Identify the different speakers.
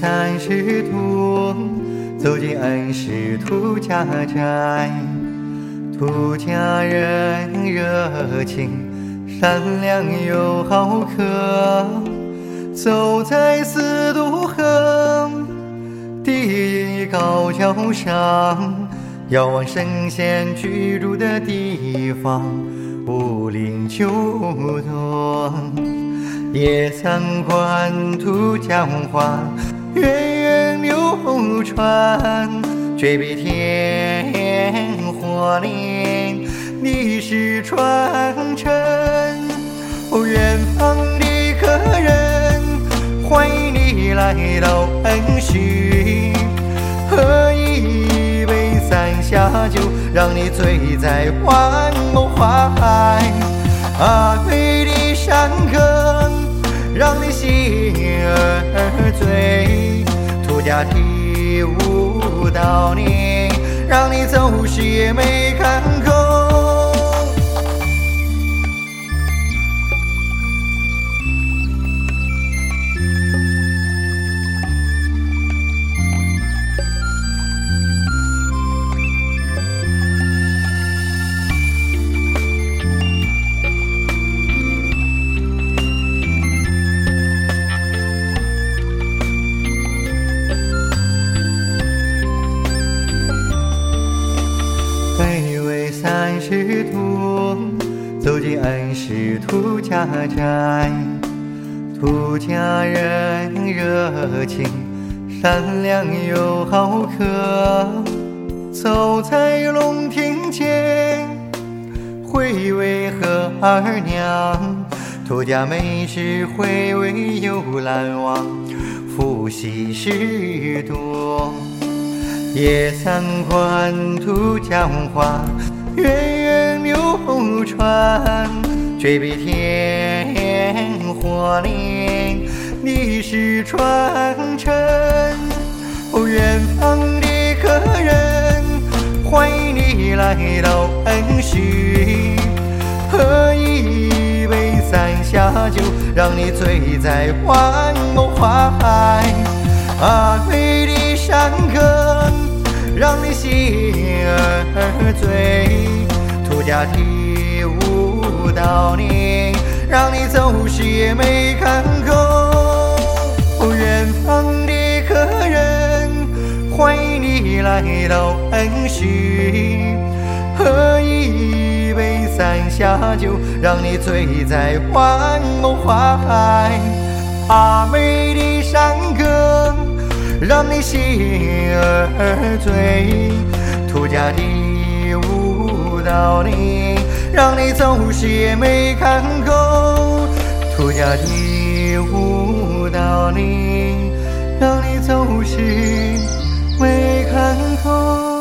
Speaker 1: 三十途，走进恩施土家宅。土家人热情、善良又好客，走在四渡河第一高桥上，遥望神仙居住的地方，武林九多。也参观土家文化，源远流传，绝壁天火林，历史传承。哦，远方的客人，欢迎你来到恩施，喝一杯三下酒，让你醉在万亩花海。啊，美的山歌。让你心，家的舞蹈你，让你走戏也没看三十途，走进恩施土家宅。土家人热情、善良又好客，走在龙庭前，回味和儿娘。土家美食回味又难忘，福喜事多。也参观土家文远。远流传，绝壁天火林，历史传承。哦，远方的客人，欢迎你来到恩施，喝一杯三下酒，让你醉在万亩花海。啊，美丽山歌，让你心儿醉。家的舞蹈你，让你走失也没看够。远方的客人，欢迎你来到恩施，喝一杯三下酒，让你醉在万亩花海。阿妹的山歌，让你心儿醉。土家的。到你，让你走时也没看够。土家的舞蹈你，让你走时没看够。